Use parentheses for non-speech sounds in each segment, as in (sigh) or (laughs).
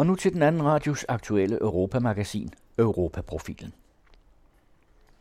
Og nu til den anden radios aktuelle Europamagasin, Europaprofilen.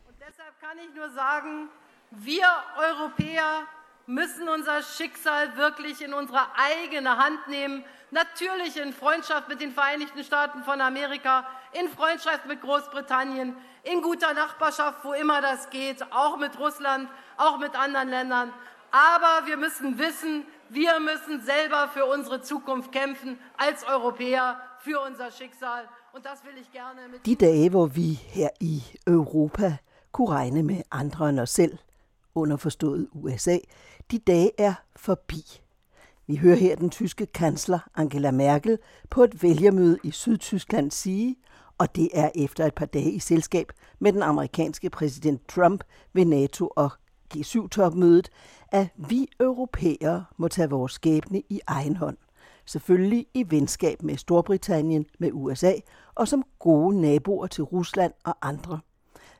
Und deshalb kann ich nur sagen, wir Europäer müssen unser Schicksal wirklich in unsere eigene Hand nehmen. Natürlich in Freundschaft mit den Vereinigten Staaten von Amerika, in Freundschaft mit Großbritannien, in guter Nachbarschaft, wo immer das geht, auch mit Russland, auch mit anderen Ländern. Aber wir müssen wissen, wir müssen selber für unsere Zukunft kämpfen als Europäer für unser Schicksal. Und das will ich gerne mit De dage, hvor vi her i Europa kunne regne med andre end os selv, underforstået USA, de dage er forbi. Vi hører her den tyske kansler Angela Merkel på et vælgermøde i Sydtyskland sige, og det er efter et par dage i selskab med den amerikanske præsident Trump ved NATO og G7-topmødet, at vi europæere må tage vores skæbne i egen hånd. Selvfølgelig i venskab med Storbritannien, med USA og som gode naboer til Rusland og andre.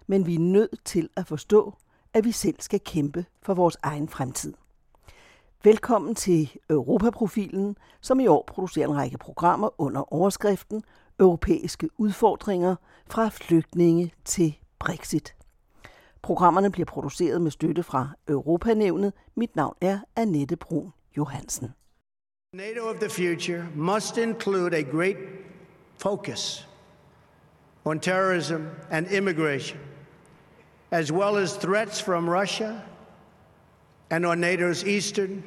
Men vi er nødt til at forstå, at vi selv skal kæmpe for vores egen fremtid. Velkommen til Europaprofilen, som i år producerer en række programmer under overskriften Europæiske udfordringer fra flygtninge til Brexit. Programmerne bliver produceret med støtte fra Europanævnet. Mit navn er Annette Brun Johansen. NATO of the future must include a great focus on terrorism and immigration, as well as threats from Russia and on NATO's eastern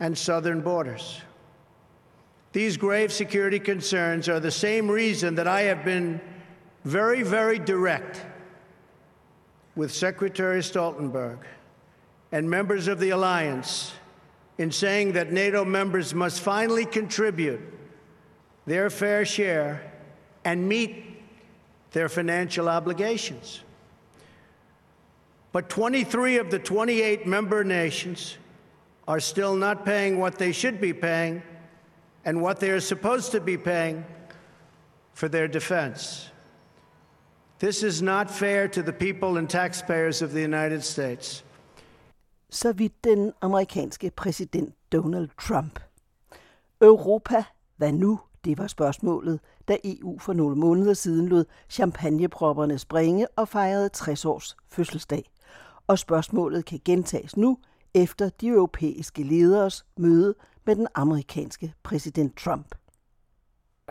and southern borders. These grave security concerns are the same reason that I have been very, very direct with Secretary Stoltenberg and members of the alliance in saying that NATO members must finally contribute their fair share and meet their financial obligations. But 23 of the 28 member nations are still not paying what they should be paying and what they are supposed to be paying for their defense. This is not fair to the people and taxpayers of the United States. Så vidt den amerikanske præsident Donald Trump. Europa, hvad nu? Det var spørgsmålet, da EU for nogle måneder siden lod champagnepropperne springe og fejrede 60 års fødselsdag. Og spørgsmålet kan gentages nu, efter de europæiske lederes møde med den amerikanske præsident Trump.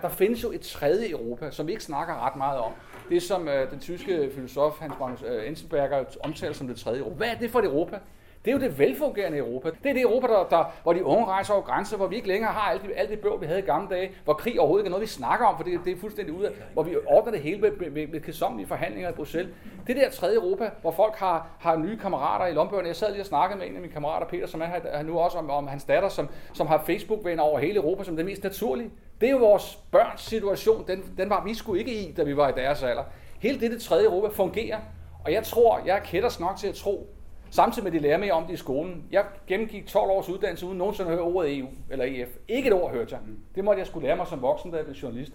Der findes jo et tredje Europa, som vi ikke snakker ret meget om. Det som øh, den tyske filosof Hans Magnus øh, Enzensberger omtaler som det tredje Europa. Hvad er det for et Europa? Det er jo det velfungerende Europa. Det er det Europa, der, der, hvor de unge rejser over grænser, hvor vi ikke længere har alt det, alt det bøv, vi havde i gamle dage, hvor krig overhovedet ikke er noget, vi snakker om, for det, det er fuldstændig ude af, hvor vi ordner det hele med, med, med, med kedsommelige forhandlinger i Bruxelles. Det der tredje Europa, hvor folk har, har nye kammerater i lombøgerne. Jeg sad lige og snakkede med en af mine kammerater, Peter, som er her nu også om, om hans datter, som, som har Facebook-venner over hele Europa, som det mest naturlige. Det er jo vores børns situation. Den, den var vi sgu ikke i, da vi var i deres alder. Hele det, det tredje Europa fungerer, og jeg tror, jeg er kætters nok til at tro, Samtidig med, at de lærer mere om det i skolen. Jeg gennemgik 12 års uddannelse uden nogensinde at høre ordet EU eller EF. Ikke et ord hørte jeg. Det måtte jeg skulle lære mig som voksen, da jeg blev journalist.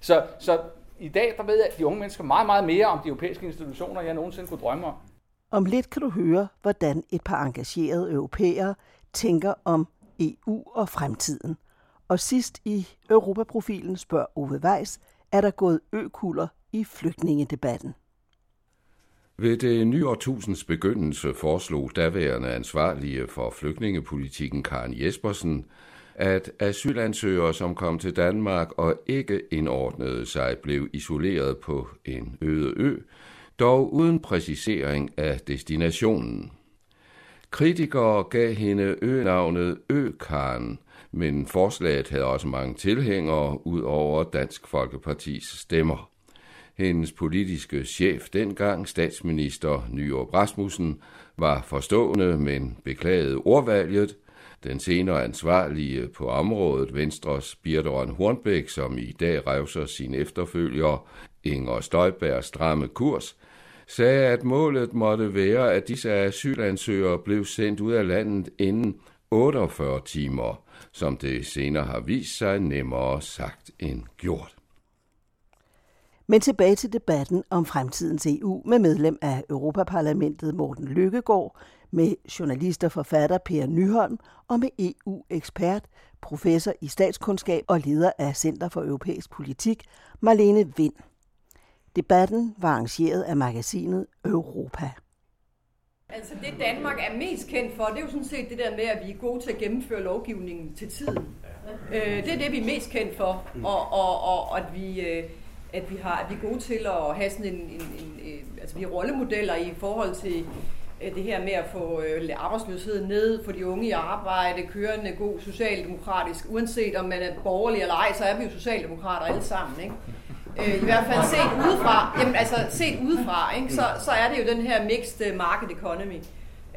Så, så i dag der ved jeg, at de unge mennesker meget, meget mere om de europæiske institutioner, jeg nogensinde kunne drømme om. Om lidt kan du høre, hvordan et par engagerede europæere tænker om EU og fremtiden. Og sidst i Europaprofilen spørger Ove Weiss, er der gået økuller i flygtningedebatten. Ved det nye årtusinds begyndelse foreslog daværende ansvarlige for flygtningepolitikken Karen Jespersen, at asylansøgere, som kom til Danmark og ikke indordnede sig, blev isoleret på en øde ø, dog uden præcisering af destinationen. Kritikere gav hende ø-navnet men forslaget havde også mange tilhængere ud over Dansk Folkepartis stemmer. Hendes politiske chef dengang, statsminister Nyrup Rasmussen, var forstående, men beklagede ordvalget. Den senere ansvarlige på området, Venstres Birteren Hornbæk, som i dag revser sin efterfølger Inger Støjbergs stramme kurs, sagde, at målet måtte være, at disse asylansøgere blev sendt ud af landet inden 48 timer, som det senere har vist sig nemmere sagt end gjort. Men tilbage til debatten om fremtidens EU med medlem af Europaparlamentet Morten Lykkegaard, med journalist og forfatter Per Nyholm og med EU-ekspert, professor i statskundskab og leder af Center for Europæisk Politik, Marlene Vind. Debatten var arrangeret af magasinet Europa. Altså det Danmark er mest kendt for, det er jo sådan set det der med, at vi er gode til at gennemføre lovgivningen til tiden. Øh, det er det, vi er mest kendt for, og, og, og, og at vi... Øh, at vi, har, at vi er gode til at have sådan en, en, en, en altså vi er rollemodeller i forhold til øh, det her med at få øh, arbejdsløsheden ned, få de unge i arbejde, køre en god socialdemokratisk, uanset om man er borgerlig eller ej, så er vi jo socialdemokrater alle sammen, ikke? Øh, I hvert fald set udefra, jamen altså set udefra, ikke? Så, så er det jo den her mixed market economy.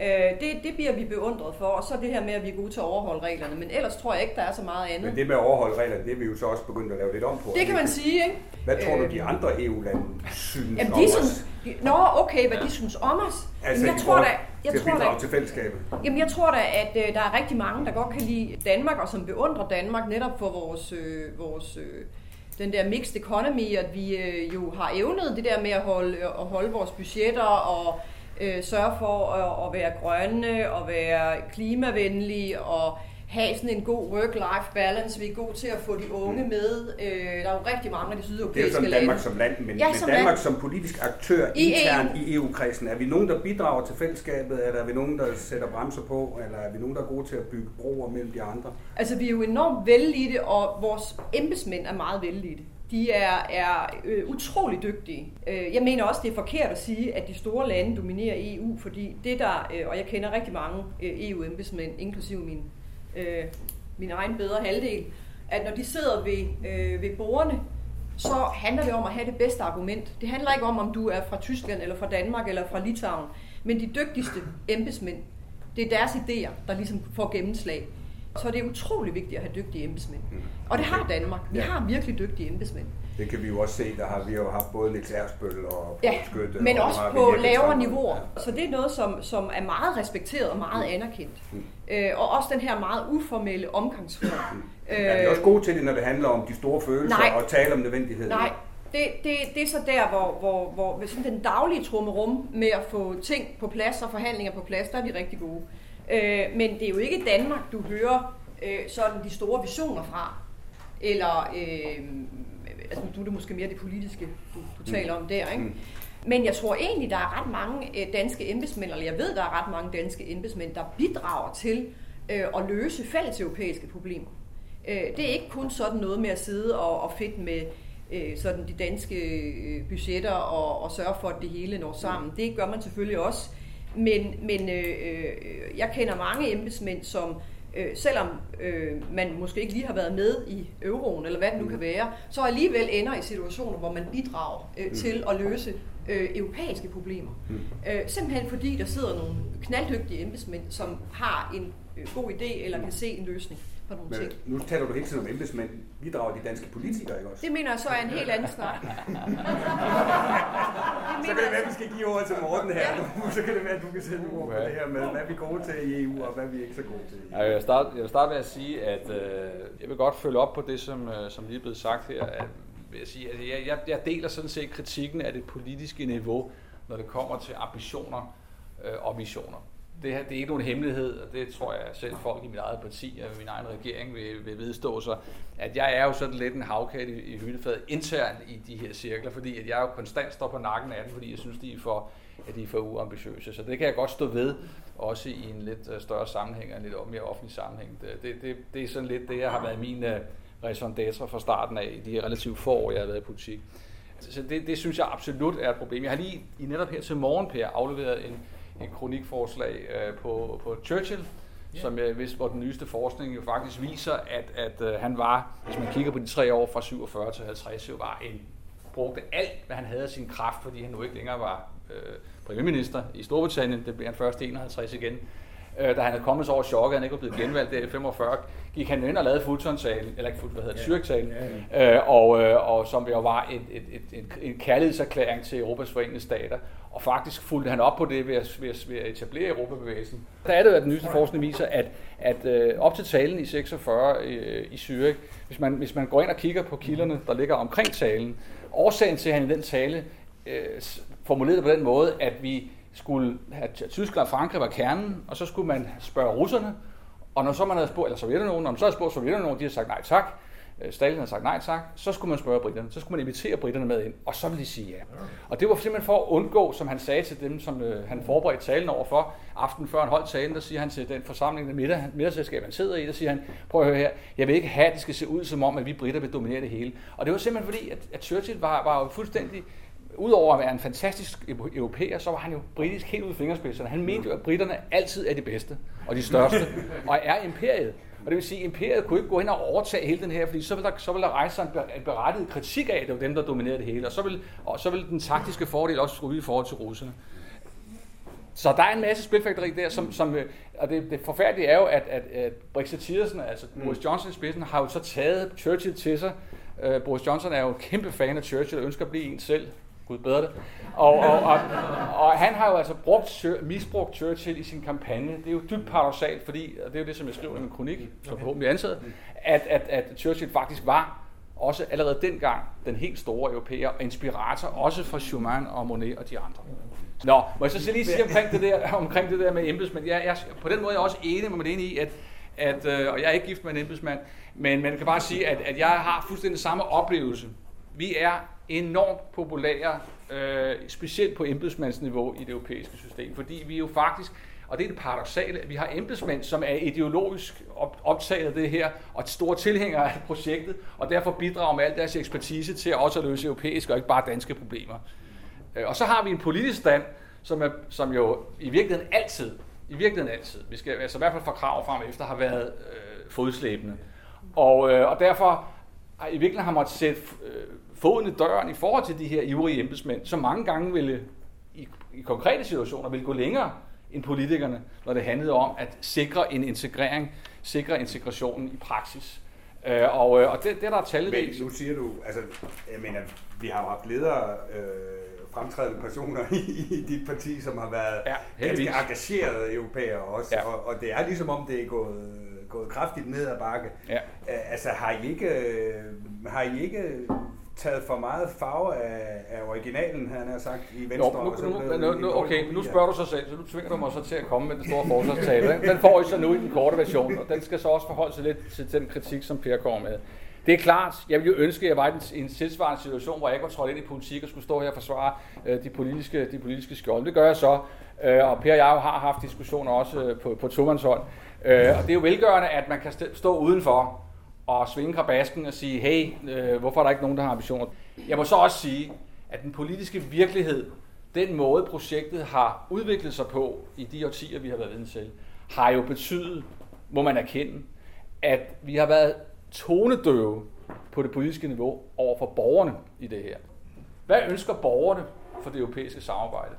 Øh, det, det bliver vi beundret for, og så det her med, at vi er gode til at overholde reglerne. Men ellers tror jeg ikke, der er så meget andet. Men det med at overholde reglerne, det er vi jo så også begyndt at lave lidt om på. Det kan man sige, ikke? Hvad tror du, de andre EU-lande synes Jamen, om de os? synes, Nå, okay, hvad de synes om os. Altså, Jamen, jeg tror da, jeg til tror da, til fællesskabet. Jamen, jeg tror da, at øh, der er rigtig mange, der godt kan lide Danmark, og som beundrer Danmark netop for vores, øh, vores øh, den der mixed economy, at vi øh, jo har evnet det der med at holde, øh, at holde vores budgetter og øh, sørge for at, at være grønne og være klimavenlige og have sådan en god work-life balance. Vi er gode til at få de unge med. Øh, der er jo rigtig mange af de Det er jo sydeuropæiske sådan lande. Danmark som land, men, Ja, men som Danmark land. som politisk aktør I internt EU. i EU-kredsen, er vi nogen, der bidrager til fællesskabet, eller er vi nogen, der sætter bremser på, eller er vi nogen, der er gode til at bygge broer mellem de andre? Altså, vi er jo enormt vellidte, og vores embedsmænd er meget vellidte. De er, er øh, utrolig dygtige. Øh, jeg mener også, det er forkert at sige, at de store lande dominerer EU, fordi det der, øh, og jeg kender rigtig mange øh, EU-embedsmænd, inklusive min, øh, min egen bedre halvdel, at når de sidder ved, øh, ved bordene, så handler det om at have det bedste argument. Det handler ikke om, om du er fra Tyskland, eller fra Danmark, eller fra Litauen, men de dygtigste embedsmænd, det er deres idéer, der ligesom får gennemslag. Så det er utrolig vigtigt at have dygtige embedsmænd. Og det har Danmark. Vi har virkelig dygtige embedsmænd. Det kan vi jo også se, der har vi jo haft både Niels Ersbøl og Ja, Skytte, men og også på lavere niveauer. Ja. Så det er noget, som, som er meget respekteret og meget anerkendt. Øh, og også den her meget uformelle omgangsform. Er vi også gode til det, når det handler om de store følelser Nej. og tale om nødvendigheden? Nej, det, det, det er så der, hvor, hvor, hvor sådan den daglige trummerum med at få ting på plads og forhandlinger på plads, der er vi rigtig gode. Øh, men det er jo ikke Danmark, du hører øh, sådan de store visioner fra. Eller, øh, altså du er det måske mere det politiske, du, du taler om der, ikke? Men jeg tror egentlig, der er ret mange øh, danske embedsmænd, eller jeg ved, der er ret mange danske embedsmænd, der bidrager til øh, at løse fælles europæiske problemer. Øh, det er ikke kun sådan noget med at sidde og, og fedt med øh, sådan de danske øh, budgetter og, og sørge for, at det hele når sammen. Det gør man selvfølgelig også. Men, men øh, øh, jeg kender mange embedsmænd, som øh, selvom øh, man måske ikke lige har været med i euroen, eller hvad det nu kan være, så alligevel ender i situationer, hvor man bidrager øh, til at løse øh, europæiske problemer. Øh, simpelthen fordi der sidder nogle knalddygtige embedsmænd, som har en øh, god idé eller kan se en løsning på nogle ting. Men nu taler du hele tiden om embedsmænd. Bidrager de danske politikere, ikke også? Det mener jeg så er en helt anden snak. (laughs) Det Så kan det være, at vi skal give ordet til Morten her nu. (laughs) Så kan det være, at du kan sætte ord på det her med, hvad vi er gode til i EU, og hvad vi er ikke så gode til i EU. Ja, Jeg vil starte, jeg vil starte med at sige, at øh, jeg vil godt følge op på det, som, øh, som lige er blevet sagt her. At, vil jeg, sige, at jeg, jeg, jeg deler sådan set kritikken af det politiske niveau, når det kommer til ambitioner øh, og visioner. Det, her, det er ikke nogen hemmelighed, og det tror jeg selv folk i mit eget parti og min egen regering vil, vil vedstå sig, at jeg er jo sådan lidt en havkat i, i hyldefadet internt i de her cirkler, fordi at jeg jo konstant står på nakken af dem, fordi jeg synes, de er for, at de er for uambitiøse. Så det kan jeg godt stå ved, også i en lidt øh, større sammenhæng og en lidt mere offentlig sammenhæng. Det, det, det, det er sådan lidt det, jeg har været min øh, uh, raison d'etre fra starten af, i de relativt få år, jeg har været i politik. Altså, så det, det synes jeg absolut er et problem. Jeg har lige i netop her til morgen, Per, afleveret en, en kronikforslag øh, på, på Churchill, yeah. som jeg vidste, hvor den nyeste forskning jo faktisk viser, at, at øh, han var, hvis man kigger på de tre år fra 47 til 50, jo var en brugte alt, hvad han havde af sin kraft, fordi han nu ikke længere var øh, premierminister i Storbritannien. Det blev han først i 51 igen. Øh, da han havde kommet så over chokket, han ikke var blevet genvalgt der i 45, gik han ind og lavede Fulton-talen, eller ikke Fulton, hvad hedder det, Zürich-talen, ja, ja. øh, og, øh, og som jo var et, et, et, et, en kærlighedserklæring til Europas forenede stater. Og faktisk fulgte han op på det ved at, ved at, ved at etablere Europabevægelsen. Der er det jo, at den nyeste forskning viser, at, at øh, op til talen i 46 øh, i Zürich, hvis man, hvis man går ind og kigger på kilderne, der ligger omkring talen, årsagen til, at han i den tale øh, formulerede på den måde, at vi skulle have Tyskland og Frankrig var kernen, og så skulle man spørge russerne, og når så man havde spurgt, eller Sovjetunionen, når man så havde spurgt Sovjetunionen, de havde sagt nej tak, øh, Stalin havde sagt nej tak, så skulle man spørge britterne, så skulle man invitere britterne med ind, og så ville de sige ja. Og det var simpelthen for at undgå, som han sagde til dem, som øh, han forberedte talen over for, aften før han holdt talen, der siger han til den forsamling, den middag, middagsselskab, han sidder i, der siger han, prøv at høre her, jeg vil ikke have, at det skal se ud som om, at vi britter vil dominere det hele. Og det var simpelthen fordi, at, at Churchill var, var jo fuldstændig udover at være en fantastisk europæer, så var han jo britisk helt ud i fingerspidserne. Han mente jo, at britterne altid er de bedste og de største, (laughs) og er imperiet. Og det vil sige, at imperiet kunne ikke gå ind og overtage hele den her, fordi så vil der, så vil der rejse sig en berettiget kritik af, at det var dem, der dominerede det hele. Og så vil, og så vil den taktiske fordel også skulle i forhold til russerne. Så der er en masse spilfægteri der, som, som øh, og det, det forfærdelige er jo, at, at, at Brexiteersen, altså Boris Johnson i spidsen, har jo så taget Churchill til sig. Uh, Boris Johnson er jo kæmpe fan af Churchill og ønsker at blive en selv. Gud bedre det. Og, og, og, og han har jo altså brugt, misbrugt Churchill i sin kampagne. Det er jo dybt paradoxalt, fordi, og det er jo det, som jeg skriver i min kronik, som forhåbentlig er ansat, at, at, at Churchill faktisk var også allerede dengang den helt store europæer og inspirator, også for Schumann og Monet og de andre. Nå, må jeg så lige sige omkring det der, omkring det der med embedsmænd. Jeg, jeg, på den måde er jeg også enig med Malene i, at, at øh, og jeg er ikke gift med en embedsmand, men man kan bare sige, at, at jeg har fuldstændig samme oplevelse. Vi er enormt populære, øh, specielt på embedsmandsniveau i det europæiske system, fordi vi jo faktisk, og det er det paradoxale, at vi har embedsmænd, som er ideologisk optaget af det her, og store tilhængere af projektet, og derfor bidrager med al deres ekspertise til også at løse europæiske og ikke bare danske problemer. Øh, og så har vi en politisk stand, som, er, som jo i virkeligheden altid, i virkeligheden altid, vi skal altså i hvert fald fra krav frem efter, har været øh, fodslæbende. Og, øh, og derfor i virkeligheden har måttet sætte øh, foden i døren i forhold til de her ivrige embedsmænd, som mange gange ville i, i konkrete situationer ville gå længere end politikerne, når det handlede om at sikre en integrering, sikre integrationen i praksis. Øh, og, øh, og det, det der er tallet Men nu siger du, altså, jeg mener, vi har jo haft ledere, øh, fremtrædende personer (laughs) i, i dit parti, som har været ja, ganske engagerede europæere også, ja. og, og det er ligesom om, det er gået, gået kraftigt ned ad bakke. Ja. Altså, har I ikke, har I ikke taget for meget farve af, af originalen, han har sagt, i Venstre. Jo, nu, nu, nu, nu, okay, nu spørger du så selv, så nu tvinger du mig så til at komme med den store forsvarstale. Den, den får I så nu i den korte version, og den skal så også forholde sig lidt til den kritik, som Per kommer med. Det er klart, jeg ville jo ønske, at jeg var i en tilsvarende situation, hvor jeg ikke var trådt ind i politik og skulle stå her og forsvare øh, de, politiske, de politiske skjold. Det gør jeg så, øh, og Per og jeg har haft diskussioner også øh, på, på tomandshånd. Øh, og det er jo velgørende, at man kan stå udenfor og svinge krabasken og sige, hey, øh, hvorfor er der ikke nogen, der har ambitioner? Jeg må så også sige, at den politiske virkelighed, den måde projektet har udviklet sig på i de årtier, vi har været vidne til, har jo betydet, må man erkende, at vi har været tonedøve på det politiske niveau over for borgerne i det her. Hvad ønsker borgerne for det europæiske samarbejde?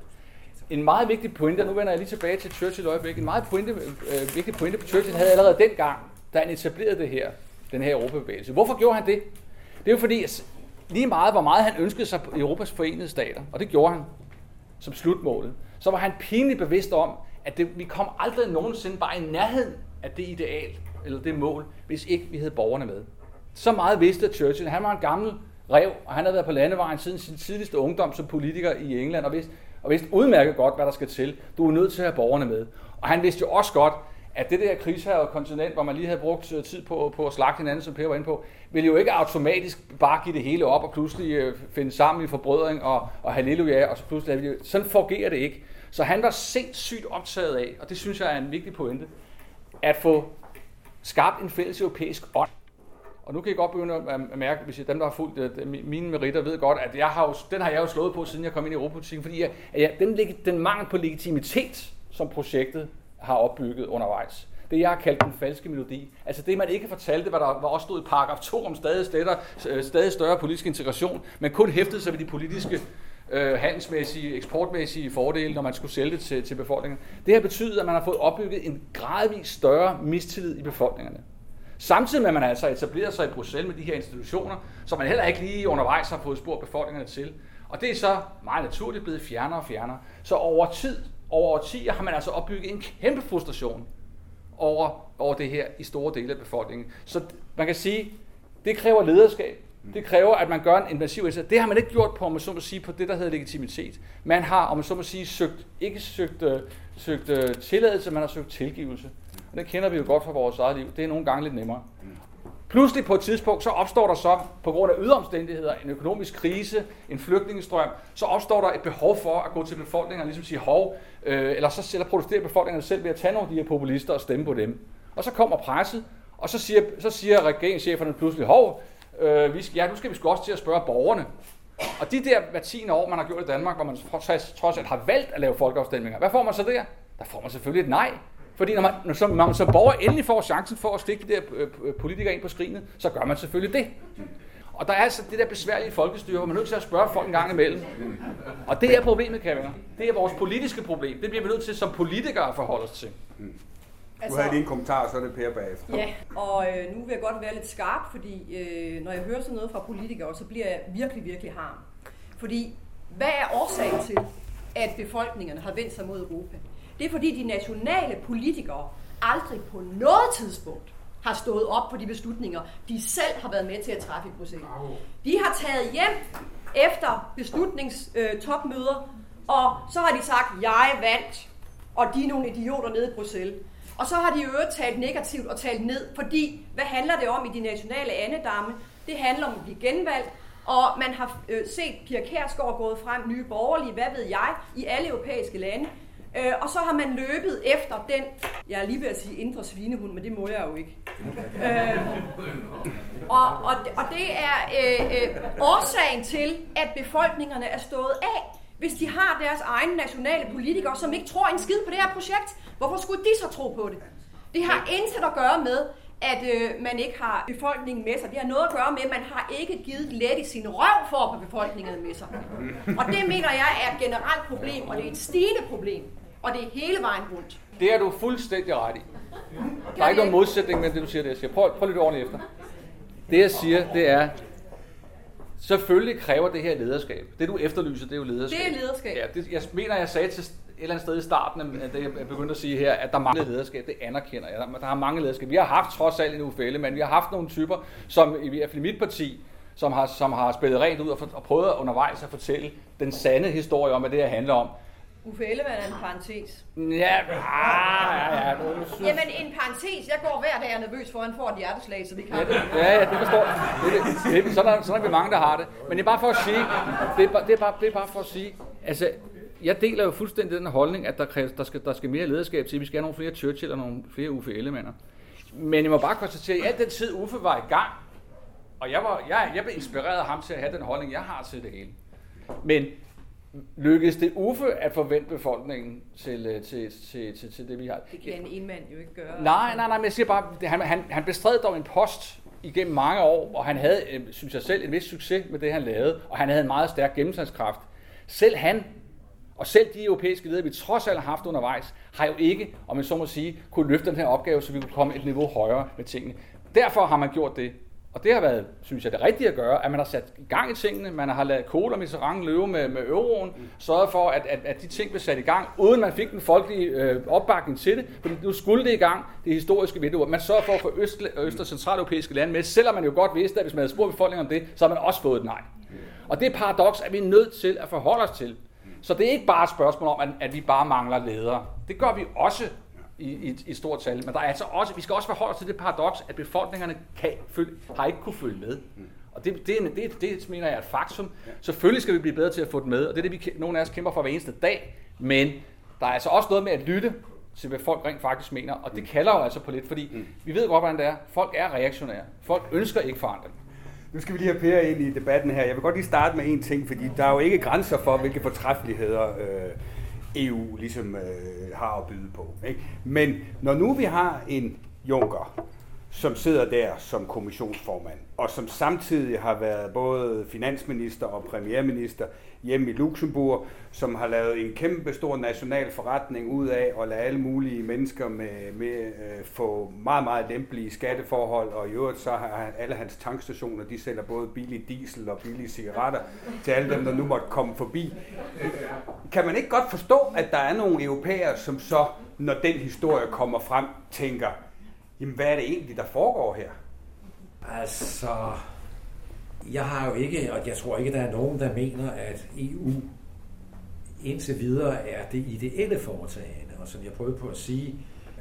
En meget vigtig pointe, nu vender jeg lige tilbage til Churchill øjeblik, en meget pointe, øh, vigtig pointe på Churchill havde allerede dengang, da han etablerede det her, den her Europabevægelse. Hvorfor gjorde han det? Det er jo fordi, lige meget hvor meget han ønskede sig på Europas forenede stater, og det gjorde han som slutmålet, så var han pinligt bevidst om, at det, vi kom aldrig nogensinde bare i nærheden af det ideal, eller det mål, hvis ikke vi havde borgerne med. Så meget vidste Churchill. Han var en gammel rev, og han havde været på landevejen siden sin tidligste ungdom som politiker i England, og vidste, og vidste udmærket godt, hvad der skal til. Du er nødt til at have borgerne med. Og han vidste jo også godt, at det der krigsherrede kontinent, hvor man lige havde brugt øh, tid på, på at slagte hinanden, som Per var inde på, ville jo ikke automatisk bare give det hele op og pludselig øh, finde sammen i forbrødring og, og halleluja, og så pludselig... Sådan fungerer det ikke. Så han var sindssygt optaget af, og det synes jeg er en vigtig pointe, at få skabt en fælles europæisk ånd. Og nu kan jeg godt begynde at mærke, hvis jeg, dem, der har fulgt øh, mine meritter, ved godt, at jeg har jo, den har jeg jo slået på, siden jeg kom ind i Europapolitikken, fordi jeg, at jeg, den, den mangel på legitimitet, som projektet har opbygget undervejs. Det, jeg har kaldt den falske melodi. Altså det, man ikke fortalte, hvad der var også stod i paragraf 2 om stadig, stætter, øh, stadig større politisk integration, men kun hæftede sig ved de politiske øh, handelsmæssige, eksportmæssige fordele, når man skulle sælge det til, til befolkningen. Det har betydet, at man har fået opbygget en gradvis større mistillid i befolkningerne. Samtidig med, at man altså etableret sig i Bruxelles med de her institutioner, som man heller ikke lige undervejs har fået spurgt befolkningerne til. Og det er så meget naturligt blevet fjernere og fjernere. Så over tid, over årtier, har man altså opbygget en kæmpe frustration over, over det her i store dele af befolkningen. Så man kan sige, det kræver lederskab. Det kræver, at man gør en massiv indsats. Det har man ikke gjort på, om man så må sige, på det, der hedder legitimitet. Man har, om man så må sige, søgt, ikke søgt, øh, søgt øh, tilladelse, man har søgt tilgivelse. Og det kender vi jo godt fra vores eget liv. Det er nogle gange lidt nemmere. Pludselig på et tidspunkt, så opstår der så, på grund af yderomstændigheder, en økonomisk krise, en flygtningestrøm, så opstår der et behov for at gå til befolkningen og ligesom sige, hov, øh, eller så eller protesterer befolkningen selv ved at tage nogle af de her populister og stemme på dem. Og så kommer presset, og så siger, så siger regeringscheferne pludselig, hov, øh, vi skal, ja, nu skal vi sgu også til at spørge borgerne. Og de der hver 10 år, man har gjort i Danmark, hvor man trods, trods alt har valgt at lave folkeafstemninger, hvad får man så der? Der får man selvfølgelig et nej. Fordi når man, når, så, når man så borger endelig får chancen for at stikke de der øh, øh, politikere ind på skrinet, så gør man selvfølgelig det. Og der er altså det der besværlige folkestyre, hvor man er nødt til at spørge folk en gang imellem. Og det er problemet, Kæringer. Det er vores politiske problem. Det bliver vi nødt til som politikere at forholde os til. Altså, du havde lige en kommentar, så er det Per bagefter. Ja, og øh, nu vil jeg godt være lidt skarp, fordi øh, når jeg hører sådan noget fra politikere, så bliver jeg virkelig, virkelig harm. Fordi, hvad er årsagen til, at befolkningerne har vendt sig mod Europa? Det er fordi de nationale politikere aldrig på noget tidspunkt har stået op på de beslutninger, de selv har været med til at træffe i Bruxelles. De har taget hjem efter beslutningstopmøder, øh, og så har de sagt, jeg vandt, og de er nogle idioter nede i Bruxelles. Og så har de øvrigt talt negativt og talt ned, fordi hvad handler det om i de nationale andedamme? Det handler om at blive genvalgt, og man har øh, set Pia Kærsgaard gået frem, nye borgerlige, hvad ved jeg, i alle europæiske lande. Øh, og så har man løbet efter den, jeg er lige ved at sige indre svinehund, men det må jeg jo ikke. øh, og, og, og det er øh, øh, årsagen til, at befolkningerne er stået af, hvis de har deres egne nationale politikere, som ikke tror en skid på det her projekt. Hvorfor skulle de så tro på det? Det har intet at gøre med, at øh, man ikke har befolkningen med sig. Det har noget at gøre med, at man har ikke givet let i sin røv for at få befolkningen med sig. Og det mener jeg er et generelt problem, og det er et stigende problem. Og det er hele vejen rundt. Det er du fuldstændig ret i. Der er ikke nogen modsætning mellem det, du siger det, jeg siger. Prøv, prøv lidt ordentligt efter. Det, jeg siger, det er, selvfølgelig kræver det her lederskab. Det, du efterlyser, det er jo lederskab. Det er lederskab. Ja, det, jeg mener, jeg sagde til et eller andet sted i starten, at det jeg begyndte at sige her, at der mangler lederskab. Det anerkender jeg. Der, der har mange lederskab. Vi har haft trods alt en ufælde, men vi har haft nogle typer, som i hvert fald i mit parti, som har, som har spillet rent ud og, for, og prøvet undervejs at fortælle den sande historie om, hvad det her handler om. Uffe Ellemann er en parentes. Ja, ah, ja, ja. Nu, synes... Jamen en parentes. Jeg går hver dag og er nervøs for, at han får et hjerteslag, så vi kan... Ja, det, ja, ja, det forstår det, det, det, sådan, er, sådan er vi mange, der har det. Men det er bare for at sige, det er, bare, det er, bare, det er bare for at sige, altså, jeg deler jo fuldstændig den holdning, at der, kræves, der, skal, der skal mere lederskab til. Vi skal have nogle flere Churchill og nogle flere Uffe Ellemann. Men jeg må bare konstatere, at i al den tid Uffe var i gang, og jeg, var, jeg, jeg blev inspireret af ham til at have den holdning, jeg har til det hele. Men lykkedes det Uffe at forvente befolkningen til, øh, til, til, til, til det, vi har? Det kan en mand jo ikke gøre. Nej, nej, nej, men jeg siger bare, han, han, han bestred dog en post igennem mange år, og han havde, øh, synes jeg selv, en vis succes med det, han lavede, og han havde en meget stærk gennemslagskraft. Selv han, og selv de europæiske ledere, vi trods alt har haft undervejs, har jo ikke, om man så må sige, kunne løfte den her opgave, så vi kunne komme et niveau højere med tingene. Derfor har man gjort det. Og det har været, synes jeg, det rigtige at gøre, at man har sat i gang i tingene, man har lavet Kohl og Mitterrand løbe med, med euroen, sørget for, at, at, at de ting blev sat i gang, uden man fik den folkelige øh, opbakning til det, for nu skulle det i gang, det historiske vindue. Man sørger for at få øst, øst- og centraleuropæiske lande med, selvom man jo godt vidste, at hvis man havde spurgt befolkningen om det, så har man også fået et nej. Og det paradoks er vi nødt til at forholde os til. Så det er ikke bare et spørgsmål om, at, at vi bare mangler ledere. Det gør vi også i, i, i stort tal. Men der er altså også, vi skal også forholde os til det paradoks, at befolkningerne kan følge, har ikke kunne følge med. Og det, det, det, det mener jeg er et faktum. Selvfølgelig skal vi blive bedre til at få det med, og det er det, vi, nogle af os kæmper for hver eneste dag. Men der er altså også noget med at lytte til, hvad folk rent faktisk mener, og det kalder jo altså på lidt, fordi mm. vi ved godt, hvordan det er. Folk er reaktionære. Folk ønsker ikke forandring. Nu skal vi lige have Per ind i debatten her. Jeg vil godt lige starte med en ting, fordi der er jo ikke grænser for, hvilke fortræffeligheder øh, EU ligesom øh, har at byde på. Ikke? Men når nu vi har en Juncker, som sidder der som kommissionsformand, og som samtidig har været både finansminister og premierminister hjemme i Luxembourg, som har lavet en kæmpe stor national forretning ud af at lade alle mulige mennesker med, med øh, få meget, meget lempelige skatteforhold, og i øvrigt så har alle hans tankstationer, de sælger både billig diesel og billige cigaretter til alle dem, der nu måtte komme forbi. Kan man ikke godt forstå, at der er nogle europæere, som så, når den historie kommer frem, tænker, jamen hvad er det egentlig, der foregår her? Altså, jeg har jo ikke, og jeg tror ikke, der er nogen, der mener, at EU indtil videre er det ideelle foretagende. Og som jeg prøvede på at sige,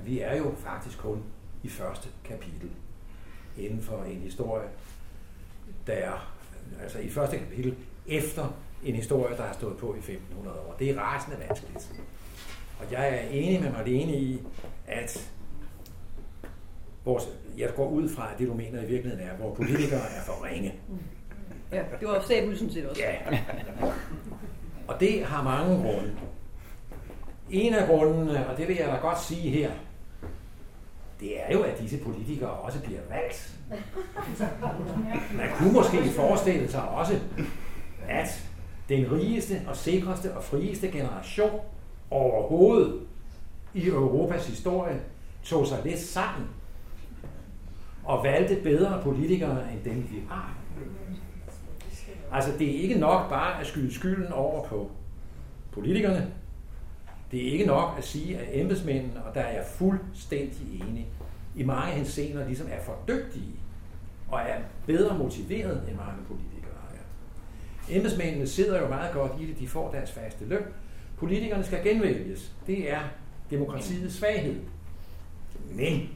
vi er jo faktisk kun i første kapitel inden for en historie, der altså i første kapitel efter en historie, der har stået på i 1500 år. Det er rasende vanskeligt. Og jeg er enig med Marlene i, at vores, jeg går ud fra, at det du mener i virkeligheden er, hvor politikere er for ringe. Ja, det var Stabel sådan set også. Ja. Og det har mange grunde. En af grundene, og det vil jeg da godt sige her, det er jo, at disse politikere også bliver valgt. Man kunne måske forestille sig også, at den rigeste og sikreste og frieste generation overhovedet i Europas historie tog sig lidt sammen og valgte bedre politikere end dem, vi har. Altså, det er ikke nok bare at skyde skylden over på politikerne. Det er ikke nok at sige, at embedsmændene, og der er jeg fuldstændig enig, i mange henseender ligesom er for dygtige og er bedre motiveret end mange politikere er. Embedsmændene sidder jo meget godt i det, de får deres faste løn. Politikerne skal genvælges. Det er demokratiets svaghed. Men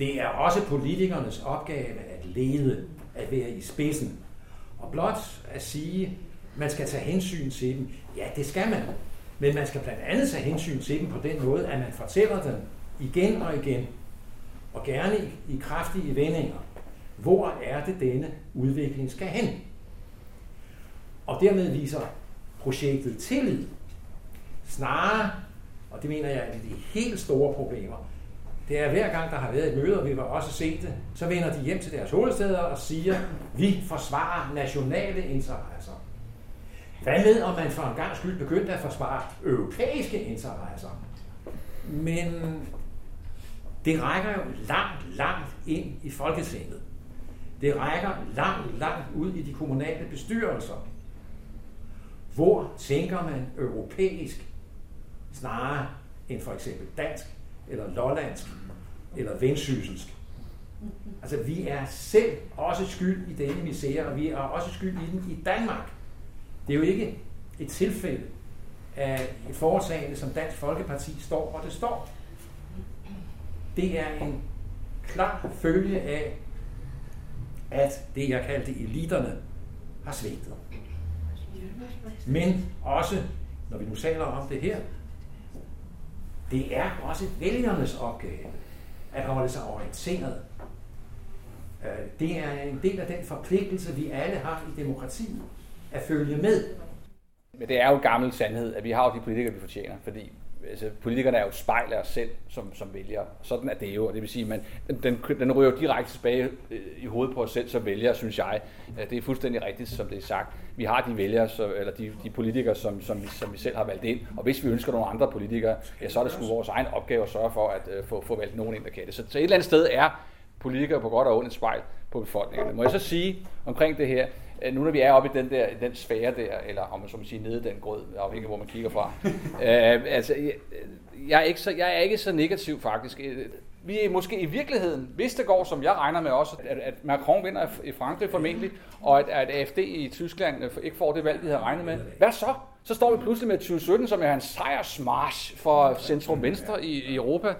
det er også politikernes opgave at lede, at være i spidsen. Og blot at sige, man skal tage hensyn til dem. Ja, det skal man. Men man skal blandt andet tage hensyn til dem på den måde, at man fortæller dem igen og igen, og gerne i, kraftige vendinger, hvor er det denne udvikling skal hen. Og dermed viser projektet tillid. Snarere, og det mener jeg er de helt store problemer, det er hver gang, der har været et møde, og vi var også set det, så vender de hjem til deres hovedsteder og siger, vi forsvarer nationale interesser. Hvad med, om man for en gang skyld begyndte at forsvare europæiske interesser? Men det rækker jo langt, langt ind i Folketinget. Det rækker langt, langt ud i de kommunale bestyrelser. Hvor tænker man europæisk snarere end for eksempel dansk eller lollandsk eller vendsysselsk? Altså, vi er selv også skyld i denne misære, og vi er også skyld i den i Danmark. Det er jo ikke et tilfælde af et foretagende, som Dansk Folkeparti står, og det står. Det er en klar følge af, at det, jeg kaldte eliterne, har svigtet. Men også, når vi nu taler om det her, det er også vælgernes opgave at holde sig orienteret. Øh, det er en del af den forpligtelse, vi alle har i demokratiet, at følge med. Men det er jo en gammel sandhed, at vi har jo de politikere, vi fortjener, fordi altså, politikerne er jo et spejl af os selv som, som vælger. Sådan er det jo, og det vil sige, at den, den ryger direkte tilbage øh, i hovedet på os selv som vælgere, synes jeg. Det er fuldstændig rigtigt, som det er sagt. Vi har de vælgere, så, eller de, de politikere, som, som, vi, som vi selv har valgt ind, og hvis vi ønsker nogle andre politikere, ja, så er det sgu vores egen opgave at sørge for at uh, få, få valgt nogen ind, der kan det. Så, så et eller andet sted er politikere på godt og ondt et spejl på befolkningen. Må jeg så sige omkring det her, nu når vi er oppe i den der den sfære der, eller om man så må sige nede den grød, afhængig af hvor man kigger fra. (laughs) øh, altså, jeg, jeg, er ikke så, jeg er ikke så negativ faktisk. Øh, vi er måske i virkeligheden, hvis det går, som jeg regner med også, at, at Macron vinder i Frankrig formentlig, og at, at AFD i Tyskland øh, ikke får det valg, vi havde regnet med. Hvad så? Så står vi pludselig med 2017, som er en sejrsmarsch for centrum-venstre i, i Europa.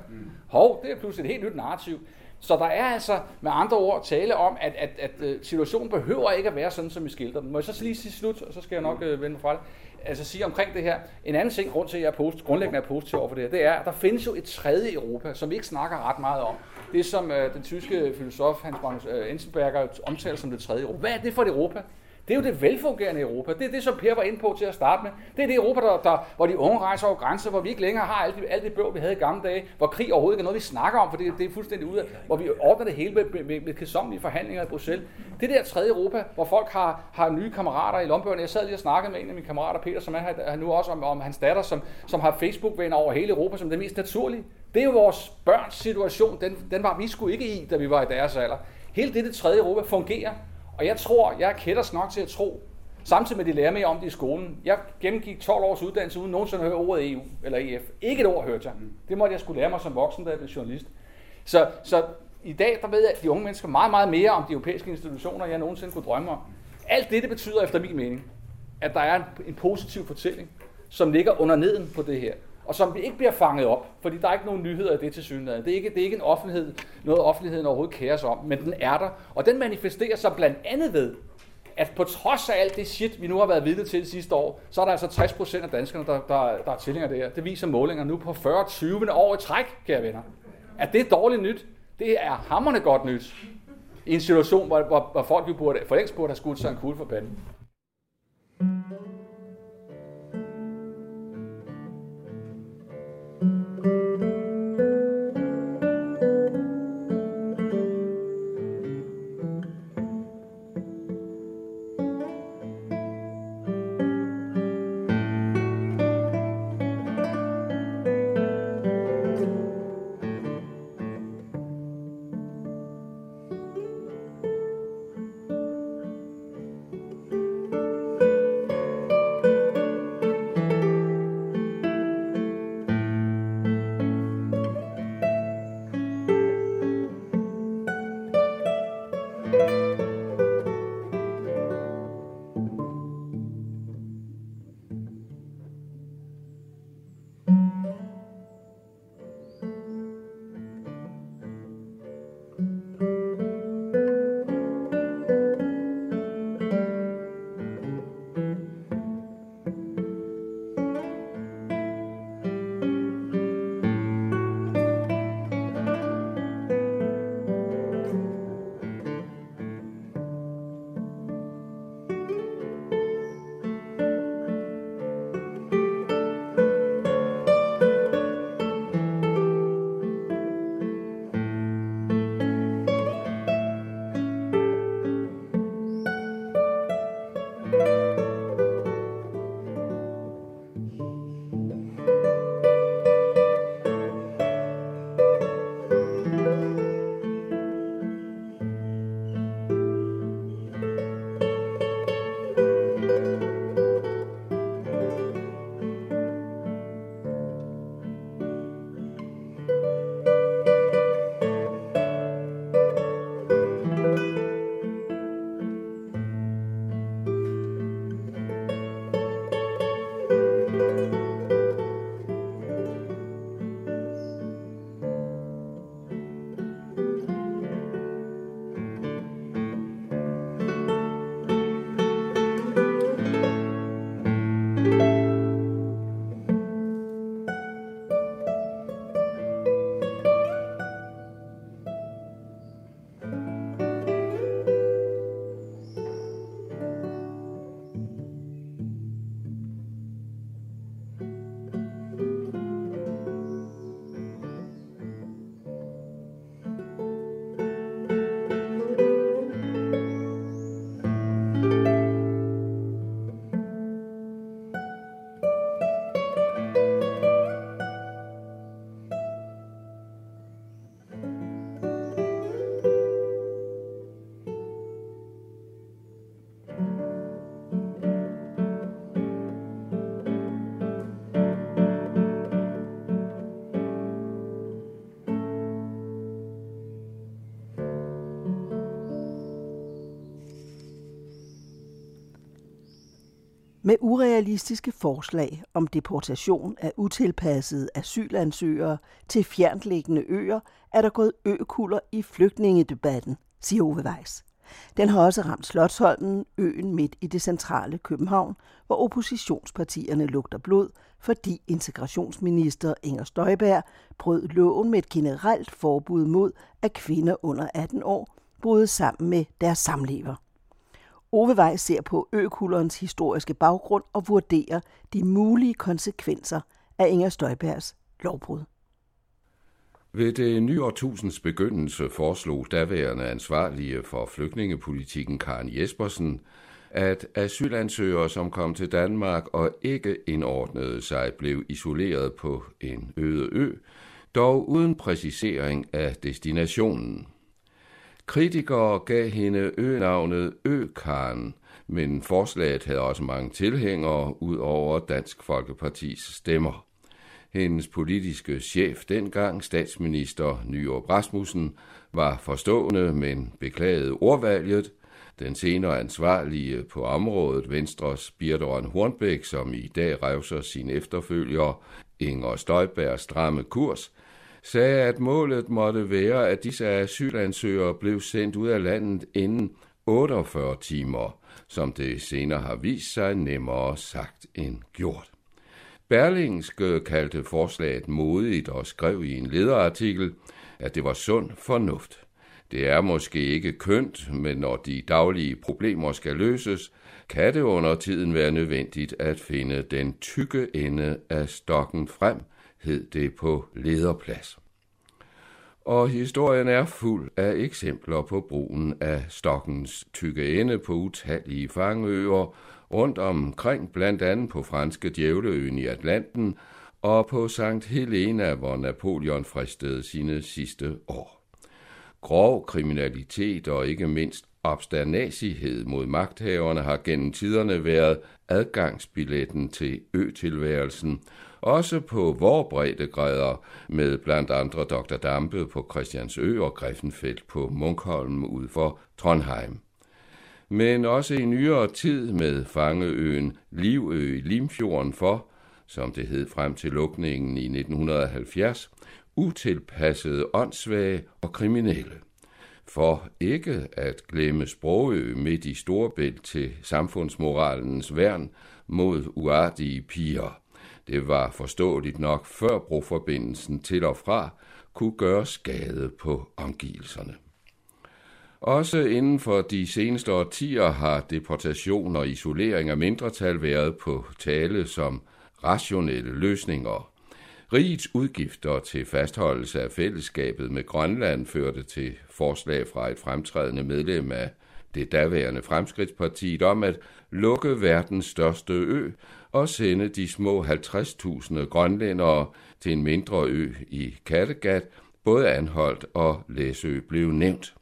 Hov, det er pludselig et helt nyt narrativ. Så der er altså med andre ord tale om, at, at, at, øh, situationen behøver ikke at være sådan, som vi skildrer den. Må jeg så lige sige slut, og så skal jeg nok øh, vende mig fra det. Altså sige omkring det her. En anden ting, grund til, at jeg er post, grundlæggende er positiv over for det her, det er, at der findes jo et tredje Europa, som vi ikke snakker ret meget om. Det som øh, den tyske filosof Hans Magnus øh, Enzensberger omtaler som det tredje Europa. Hvad er det for et Europa? Det er jo det velfungerende Europa. Det er det, som Per var inde på til at starte med. Det er det Europa, der, der, hvor de unge rejser over grænser, hvor vi ikke længere har alt det, alt det bøv, vi havde i gamle dage, hvor krig overhovedet ikke er noget, vi snakker om, for det, det er fuldstændig ude af, hvor vi ordner det hele med, med, med, med kedsommelige forhandlinger i Bruxelles. Det der tredje Europa, hvor folk har, har nye kammerater i lombøgerne. Jeg sad lige og snakkede med en af mine kammerater, Peter, som er her nu også om, om hans datter, som, som har Facebook-venner over hele Europa, som det mest naturlige. Det er jo vores børns situation. Den, den var vi sgu ikke i, da vi var i deres alder. Hele det, det tredje Europa fungerer. Og jeg tror, jeg er kætters nok til at tro, samtidig med, at de lærer mere om det i skolen. Jeg gennemgik 12 års uddannelse uden nogensinde at høre ordet EU eller EF. Ikke et ord hørte jeg. Det måtte jeg skulle lære mig som voksen, da jeg blev journalist. Så, så i dag, der ved jeg, at de unge mennesker meget, meget mere om de europæiske institutioner, jeg nogensinde kunne drømme om. Alt det, det betyder efter min mening, at der er en, en positiv fortælling, som ligger under neden på det her og som vi ikke bliver fanget op, fordi der er ikke nogen nyheder af det til synligheden. Det er ikke, det er ikke en offentlighed, noget offentligheden overhovedet kærer sig om, men den er der. Og den manifesterer sig blandt andet ved, at på trods af alt det shit, vi nu har været vidne til sidste år, så er der altså 60 procent af danskerne, der, der, der er tilhængere af det her. Det viser målinger nu på 40-20 år i træk, kære venner. At det er dårligt nyt, det er hammerne godt nyt. I en situation, hvor, hvor, hvor folk jo burde, for længst burde have skudt sig en kugle for panden. Med urealistiske forslag om deportation af utilpassede asylansøgere til fjerntliggende øer, er der gået økuller i flygtningedebatten, siger Ove Weiss. Den har også ramt Slottholmen, øen midt i det centrale København, hvor oppositionspartierne lugter blod, fordi integrationsminister Inger Støjberg brød loven med et generelt forbud mod, at kvinder under 18 år boede sammen med deres samlever. Ove Vej ser på økulderens historiske baggrund og vurderer de mulige konsekvenser af Inger Støjbergs lovbrud. Ved det nye årtusinds begyndelse foreslog daværende ansvarlige for flygtningepolitikken Karen Jespersen, at asylansøgere, som kom til Danmark og ikke indordnede sig, blev isoleret på en øde ø, dog uden præcisering af destinationen. Kritikere gav hende ønavnet Økaren, men forslaget havde også mange tilhængere ud over Dansk Folkepartis stemmer. Hendes politiske chef dengang, statsminister Nyrup Rasmussen, var forstående, men beklagede ordvalget. Den senere ansvarlige på området, Venstres Birteren Hornbæk, som i dag revser sin efterfølger, Inger Støjbergs stramme kurs, sagde, at målet måtte være, at disse asylansøgere blev sendt ud af landet inden 48 timer, som det senere har vist sig nemmere sagt end gjort. Berlingske kaldte forslaget modigt og skrev i en lederartikel, at det var sund fornuft. Det er måske ikke kønt, men når de daglige problemer skal løses, kan det under tiden være nødvendigt at finde den tykke ende af stokken frem, hed det på lederplads. Og historien er fuld af eksempler på brugen af stokkens tykke ende på utallige fangøer rundt omkring, blandt andet på franske Djævleøen i Atlanten og på Sankt Helena, hvor Napoleon fristede sine sidste år. Grov kriminalitet og ikke mindst obsternacighed mod magthaverne har gennem tiderne været adgangsbilletten til øtilværelsen, også på vor breddegrader med blandt andre Dr. Dampe på Christiansø og Greffenfeldt på Munkholm ud for Trondheim. Men også i nyere tid med fangeøen Livø i Limfjorden for, som det hed frem til lukningen i 1970, utilpassede åndssvage og kriminelle. For ikke at glemme Sprogø midt i Storbælt til samfundsmoralens værn mod uartige piger. Det var forståeligt nok før broforbindelsen til og fra kunne gøre skade på omgivelserne. Også inden for de seneste årtier har deportation og isolering af mindretal været på tale som rationelle løsninger. Rigets udgifter til fastholdelse af fællesskabet med Grønland førte til forslag fra et fremtrædende medlem af det daværende Fremskridtspartiet om at lukke verdens største ø og sende de små 50.000 grønlændere til en mindre ø i Kattegat. Både Anholdt og Læsø blev nævnt.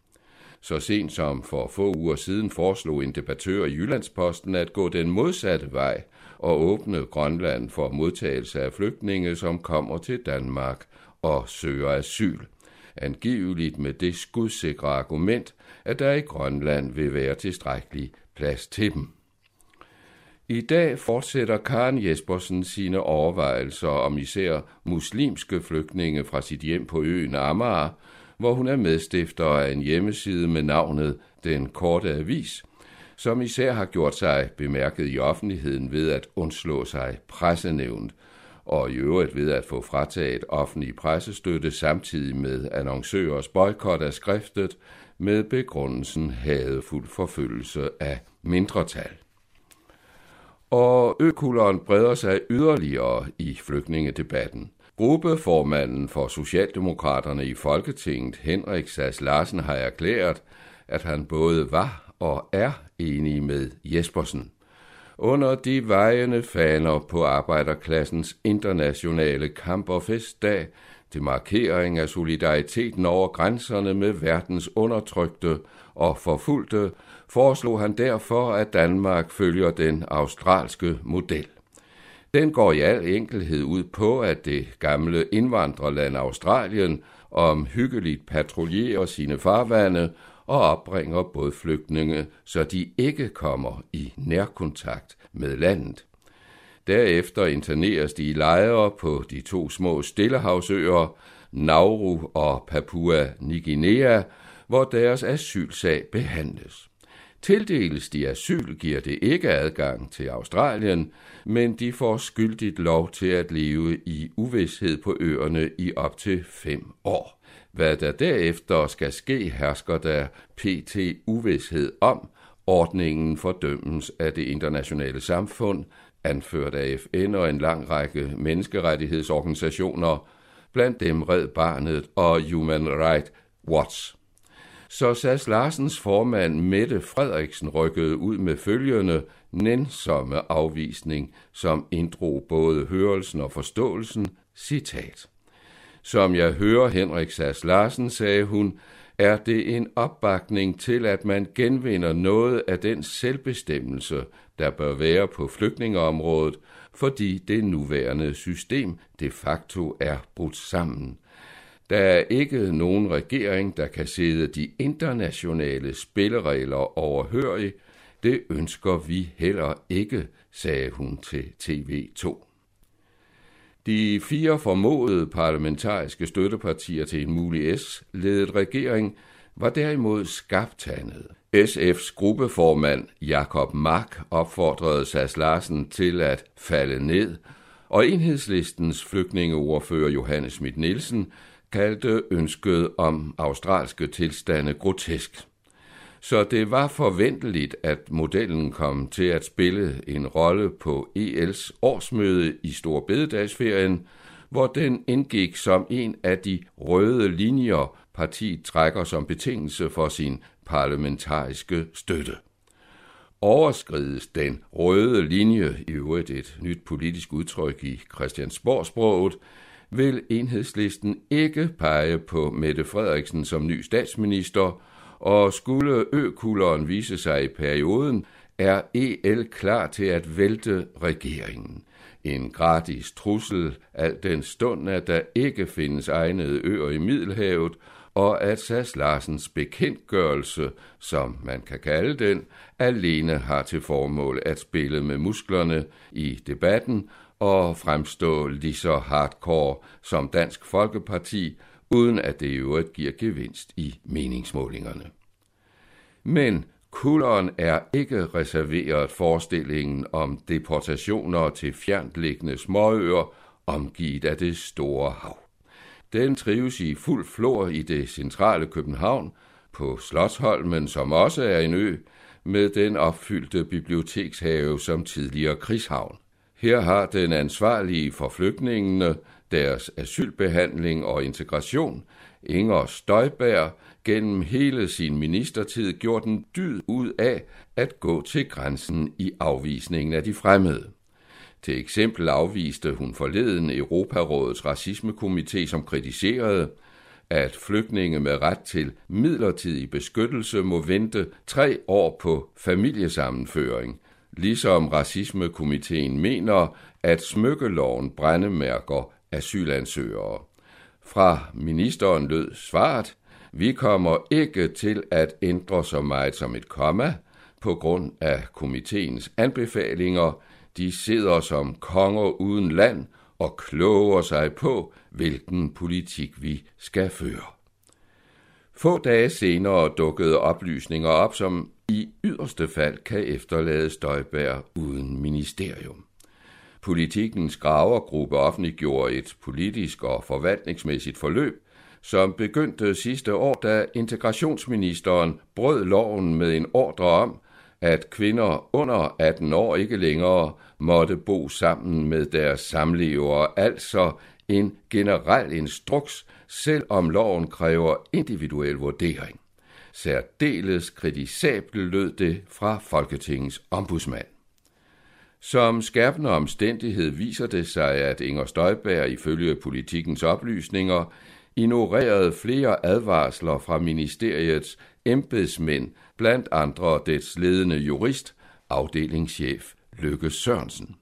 Så sent som for få uger siden foreslog en debattør i Jyllandsposten at gå den modsatte vej og åbne Grønland for modtagelse af flygtninge, som kommer til Danmark og søger asyl. Angiveligt med det skudsikre argument, at der i Grønland vil være tilstrækkelig plads til dem. I dag fortsætter Karen Jespersen sine overvejelser om især muslimske flygtninge fra sit hjem på øen Amager, hvor hun er medstifter af en hjemmeside med navnet Den Korte Avis, som især har gjort sig bemærket i offentligheden ved at undslå sig pressenævnt, og i øvrigt ved at få frataget offentlig pressestøtte samtidig med annoncørers boykot af skriftet med begrundelsen hadefuld forfølgelse af mindretal. Og økulderen breder sig yderligere i flygtningedebatten. Gruppeformanden for Socialdemokraterne i Folketinget, Henrik Sass Larsen, har erklæret, at han både var og er enig med Jespersen. Under de vejende faner på arbejderklassens internationale kamp- og festdag til markering af solidariteten over grænserne med verdens undertrykte og forfulgte, foreslog han derfor, at Danmark følger den australske model. Den går i al enkelhed ud på, at det gamle indvandrerland Australien om hyggeligt patruljerer sine farvande og opbringer både flygtninge, så de ikke kommer i nærkontakt med landet. Derefter interneres de i lejre på de to små stillehavsøer, Nauru og Papua Ny Guinea, hvor deres asylsag behandles. Tildeles de asyl, giver det ikke adgang til Australien, men de får skyldigt lov til at leve i uvidshed på øerne i op til fem år. Hvad der derefter skal ske, hersker der pt. uvidshed om, Ordningen fordømmes af det internationale samfund, anført af FN og en lang række menneskerettighedsorganisationer, blandt dem Red Barnet og Human Rights Watch. Så SAS Larsens formand Mette Frederiksen rykkede ud med følgende nænsomme afvisning, som inddrog både hørelsen og forståelsen, citat. Som jeg hører Henrik Sass Larsen, sagde hun, er det en opbakning til, at man genvinder noget af den selvbestemmelse, der bør være på flygtningeområdet, fordi det nuværende system de facto er brudt sammen. Der er ikke nogen regering, der kan sidde de internationale spilleregler overhørig. Det ønsker vi heller ikke, sagde hun til TV2. De fire formodede parlamentariske støttepartier til en mulig S-ledet regering var derimod skabtandet. SF's gruppeformand Jakob Mark opfordrede Sas Larsen til at falde ned, og enhedslistens flygtningeordfører Johannes Schmidt Nielsen kaldte ønsket om australske tilstande grotesk. Så det var forventeligt, at modellen kom til at spille en rolle på EL's årsmøde i Storbededagsferien, hvor den indgik som en af de røde linjer, partiet trækker som betingelse for sin parlamentariske støtte. Overskrides den røde linje, i øvrigt et nyt politisk udtryk i Christiansborgsproget, vil enhedslisten ikke pege på Mette Frederiksen som ny statsminister, og skulle økulleren vise sig i perioden, er EL klar til at vælte regeringen. En gratis trussel, al den stund, at der ikke findes egnede øer i Middelhavet, og at Sass Larsens bekendtgørelse, som man kan kalde den, alene har til formål at spille med musklerne i debatten og fremstå lige så hardcore som Dansk Folkeparti, uden at det i øvrigt giver gevinst i meningsmålingerne. Men kulderen er ikke reserveret forestillingen om deportationer til fjerntliggende småøer, omgivet af det store hav. Den trives i fuld flor i det centrale København, på Slottsholmen, som også er en ø, med den opfyldte bibliotekshave som tidligere krigshavn. Her har den ansvarlige for flygtningene, deres asylbehandling og integration, Inger Støjberg, gennem hele sin ministertid gjort en dyd ud af at gå til grænsen i afvisningen af de fremmede. Til eksempel afviste hun forleden Europarådets racismekomité, som kritiserede, at flygtninge med ret til midlertidig beskyttelse må vente tre år på familiesammenføring, ligesom racismekomiteen mener, at smykkeloven brændemærker asylansøgere. Fra ministeren lød svaret, vi kommer ikke til at ændre så meget som et komma på grund af komiteens anbefalinger. De sidder som konger uden land og kloger sig på, hvilken politik vi skal føre. Få dage senere dukkede oplysninger op, som i yderste fald kan efterlade Støjbær uden ministerium. Politikens gravergruppe offentliggjorde et politisk og forvaltningsmæssigt forløb, som begyndte sidste år, da integrationsministeren brød loven med en ordre om, at kvinder under 18 år ikke længere måtte bo sammen med deres samlevere, altså en generel instruks, selvom loven kræver individuel vurdering. Særdeles kritisabelt lød det fra Folketingets ombudsmand. Som skærpende omstændighed viser det sig, at Inger Støjberg ifølge politikens oplysninger ignorerede flere advarsler fra ministeriets embedsmænd, blandt andre dets ledende jurist, afdelingschef Lykke Sørensen.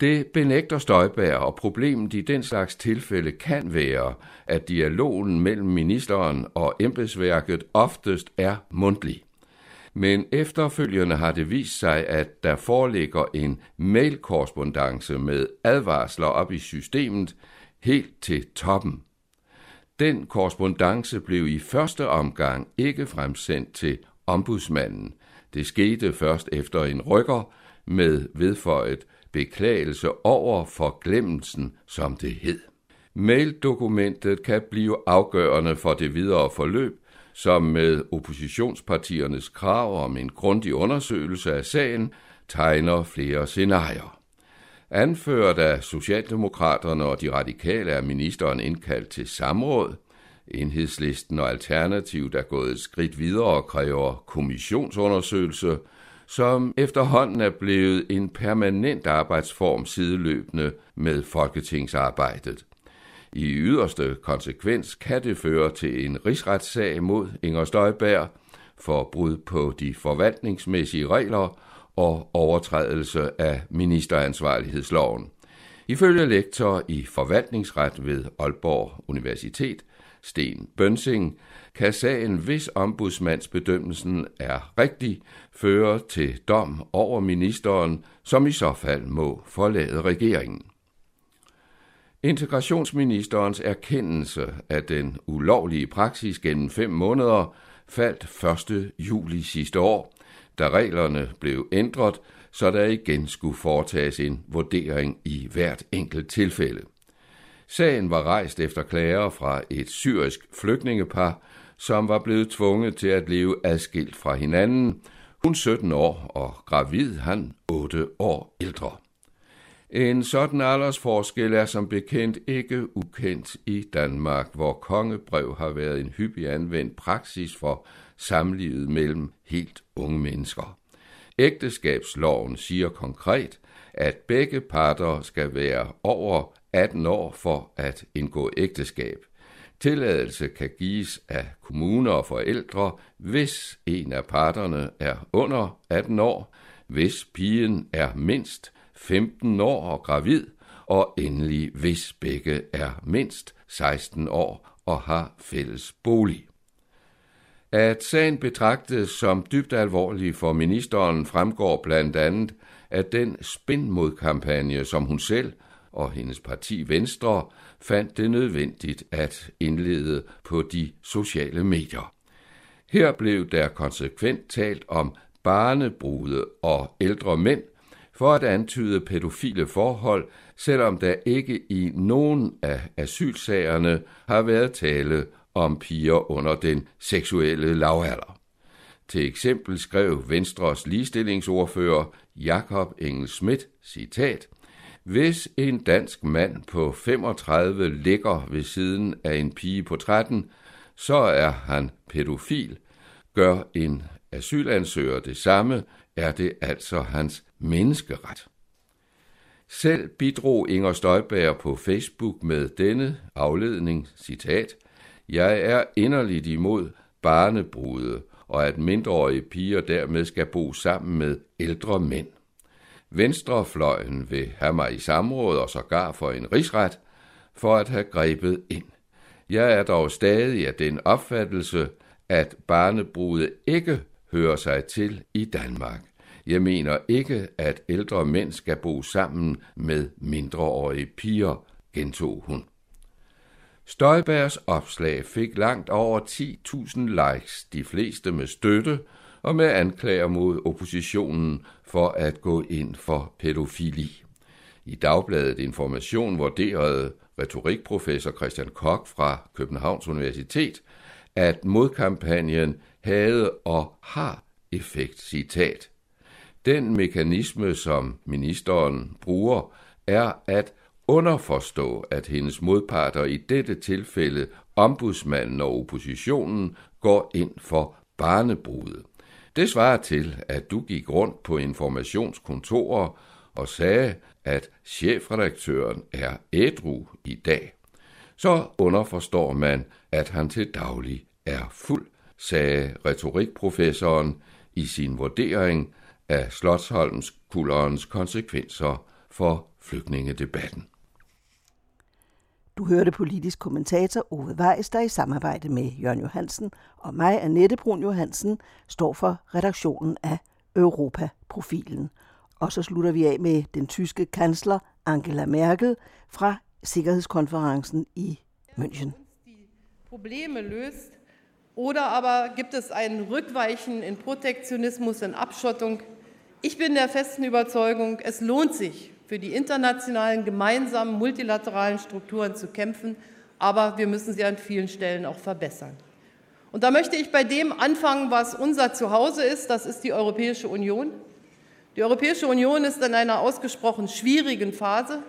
Det benægter Støjberg, og problemet i den slags tilfælde kan være, at dialogen mellem ministeren og embedsværket oftest er mundtlig. Men efterfølgende har det vist sig, at der foreligger en mailkorrespondence med advarsler op i systemet helt til toppen. Den korrespondence blev i første omgang ikke fremsendt til ombudsmanden. Det skete først efter en rykker med vedføjet beklagelse over forglemmelsen, som det hed. Maildokumentet kan blive afgørende for det videre forløb, som med oppositionspartiernes krav om en grundig undersøgelse af sagen tegner flere scenarier. Anført af Socialdemokraterne og de radikale er ministeren indkaldt til samråd. Enhedslisten og Alternativ er gået et skridt videre og kræver kommissionsundersøgelse, som efterhånden er blevet en permanent arbejdsform sideløbende med folketingsarbejdet. I yderste konsekvens kan det føre til en rigsretssag mod Inger Støjberg for brud på de forvaltningsmæssige regler og overtrædelse af ministeransvarlighedsloven. Ifølge lektor i forvaltningsret ved Aalborg Universitet, Sten Bønsing, kan sagen, hvis ombudsmandsbedømmelsen er rigtig, føre til dom over ministeren, som i så fald må forlade regeringen. Integrationsministerens erkendelse af den ulovlige praksis gennem fem måneder faldt 1. juli sidste år, da reglerne blev ændret, så der igen skulle foretages en vurdering i hvert enkelt tilfælde. Sagen var rejst efter klager fra et syrisk flygtningepar, som var blevet tvunget til at leve adskilt fra hinanden. Hun 17 år og gravid, han 8 år ældre. En sådan aldersforskel er som bekendt ikke ukendt i Danmark, hvor kongebrev har været en hyppig anvendt praksis for samlivet mellem helt unge mennesker. Ægteskabsloven siger konkret, at begge parter skal være over 18 år for at indgå ægteskab. Tilladelse kan gives af kommuner og forældre, hvis en af parterne er under 18 år, hvis pigen er mindst 15 år og gravid, og endelig hvis begge er mindst 16 år og har fælles bolig. At sagen betragtes som dybt alvorlig for ministeren fremgår blandt andet af den spindmodkampagne, som hun selv og hendes parti Venstre fandt det nødvendigt at indlede på de sociale medier. Her blev der konsekvent talt om barnebrude og ældre mænd for at antyde pædofile forhold, selvom der ikke i nogen af asylsagerne har været tale om piger under den seksuelle lavalder. Til eksempel skrev Venstres ligestillingsordfører Jakob Engel Schmidt, citat, hvis en dansk mand på 35 ligger ved siden af en pige på 13, så er han pædofil. Gør en asylansøger det samme, er det altså hans menneskeret. Selv bidrog Inger Støjberg på Facebook med denne afledning, citat, Jeg er inderligt imod barnebrude, og at mindreårige piger dermed skal bo sammen med ældre mænd. Venstrefløjen vil have mig i samråd og sågar for en rigsret, for at have grebet ind. Jeg er dog stadig af den opfattelse, at barnebrude ikke hører sig til i Danmark. Jeg mener ikke, at ældre mænd skal bo sammen med mindreårige piger, gentog hun. Støjbergs opslag fik langt over 10.000 likes, de fleste med støtte og med anklager mod oppositionen for at gå ind for pædofili. I dagbladet Information vurderede retorikprofessor Christian Koch fra Københavns Universitet, at modkampagnen havde og har effekt, citat. Den mekanisme, som ministeren bruger, er at underforstå, at hendes modparter i dette tilfælde, ombudsmanden og oppositionen, går ind for barnebrudet. Det svarer til, at du gik rundt på informationskontorer og sagde, at chefredaktøren er ædru i dag. Så underforstår man, at han til daglig er fuld, sagde retorikprofessoren i sin vurdering af Slottholmskulderens konsekvenser for flygtningedebatten. Du hørte politisk kommentator Ove Weiss, der i samarbejde med Jørgen Johansen og mig, Annette Brun Johansen, står for redaktionen af Europa-profilen. Og så slutter vi af med den tyske kansler Angela Merkel fra Sikkerhedskonferencen i München. Probleme löst, oder aber gibt es ein Rückweichen in Protektionismus, in Abschottung, ich bin der festen Überzeugung, es lohnt sich, für die internationalen gemeinsamen multilateralen Strukturen zu kämpfen, aber wir müssen sie an vielen Stellen auch verbessern. Und da möchte ich bei dem anfangen, was unser Zuhause ist, das ist die Europäische Union. Die Europäische Union ist in einer ausgesprochen schwierigen Phase.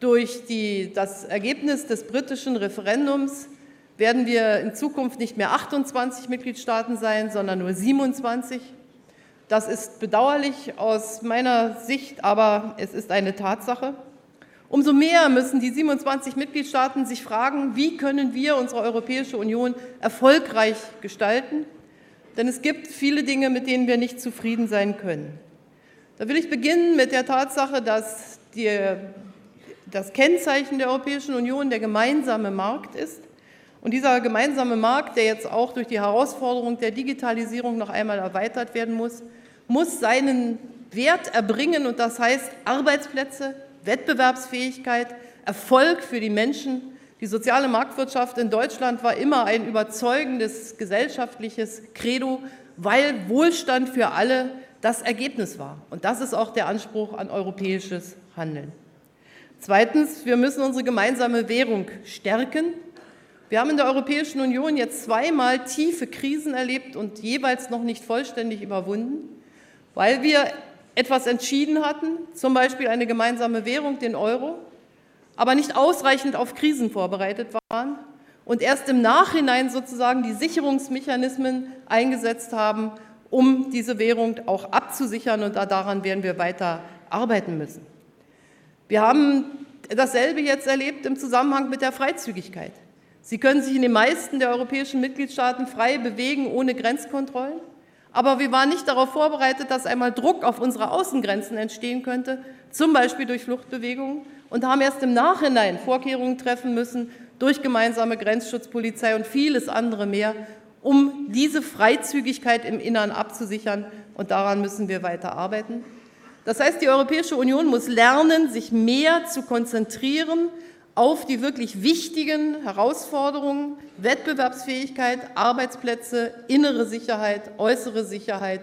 Durch die, das Ergebnis des britischen Referendums werden wir in Zukunft nicht mehr 28 Mitgliedstaaten sein, sondern nur 27. Das ist bedauerlich aus meiner Sicht, aber es ist eine Tatsache. Umso mehr müssen die 27 Mitgliedstaaten sich fragen, wie können wir unsere Europäische Union erfolgreich gestalten? Denn es gibt viele Dinge, mit denen wir nicht zufrieden sein können. Da will ich beginnen mit der Tatsache, dass die, das Kennzeichen der Europäischen Union der gemeinsame Markt ist. Und dieser gemeinsame Markt, der jetzt auch durch die Herausforderung der Digitalisierung noch einmal erweitert werden muss, muss seinen Wert erbringen und das heißt Arbeitsplätze, Wettbewerbsfähigkeit, Erfolg für die Menschen. Die soziale Marktwirtschaft in Deutschland war immer ein überzeugendes gesellschaftliches Credo, weil Wohlstand für alle das Ergebnis war. Und das ist auch der Anspruch an europäisches Handeln. Zweitens, wir müssen unsere gemeinsame Währung stärken. Wir haben in der Europäischen Union jetzt zweimal tiefe Krisen erlebt und jeweils noch nicht vollständig überwunden weil wir etwas entschieden hatten, zum Beispiel eine gemeinsame Währung, den Euro, aber nicht ausreichend auf Krisen vorbereitet waren und erst im Nachhinein sozusagen die Sicherungsmechanismen eingesetzt haben, um diese Währung auch abzusichern und daran werden wir weiter arbeiten müssen. Wir haben dasselbe jetzt erlebt im Zusammenhang mit der Freizügigkeit. Sie können sich in den meisten der europäischen Mitgliedstaaten frei bewegen ohne Grenzkontrollen. Aber wir waren nicht darauf vorbereitet, dass einmal Druck auf unsere Außengrenzen entstehen könnte, zum Beispiel durch Fluchtbewegungen, und haben erst im Nachhinein Vorkehrungen treffen müssen durch gemeinsame Grenzschutzpolizei und vieles andere mehr, um diese Freizügigkeit im Innern abzusichern. Und daran müssen wir weiter arbeiten. Das heißt, die Europäische Union muss lernen, sich mehr zu konzentrieren auf die wirklich wichtigen Herausforderungen Wettbewerbsfähigkeit, Arbeitsplätze, innere Sicherheit, äußere Sicherheit.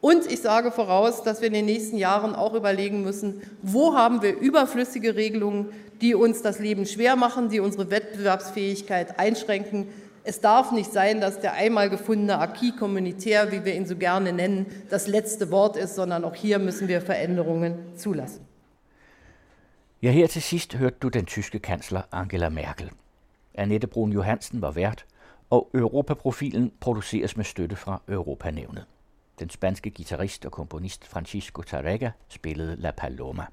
Und ich sage voraus, dass wir in den nächsten Jahren auch überlegen müssen, wo haben wir überflüssige Regelungen, die uns das Leben schwer machen, die unsere Wettbewerbsfähigkeit einschränken. Es darf nicht sein, dass der einmal gefundene Acquis communautaire, wie wir ihn so gerne nennen, das letzte Wort ist, sondern auch hier müssen wir Veränderungen zulassen. Ja, her til sidst hørte du den tyske kansler Angela Merkel. Annette Brun Johansen var vært, og Europaprofilen produceres med støtte fra Europanævnet. Den spanske guitarist og komponist Francisco Tarrega spillede La Paloma.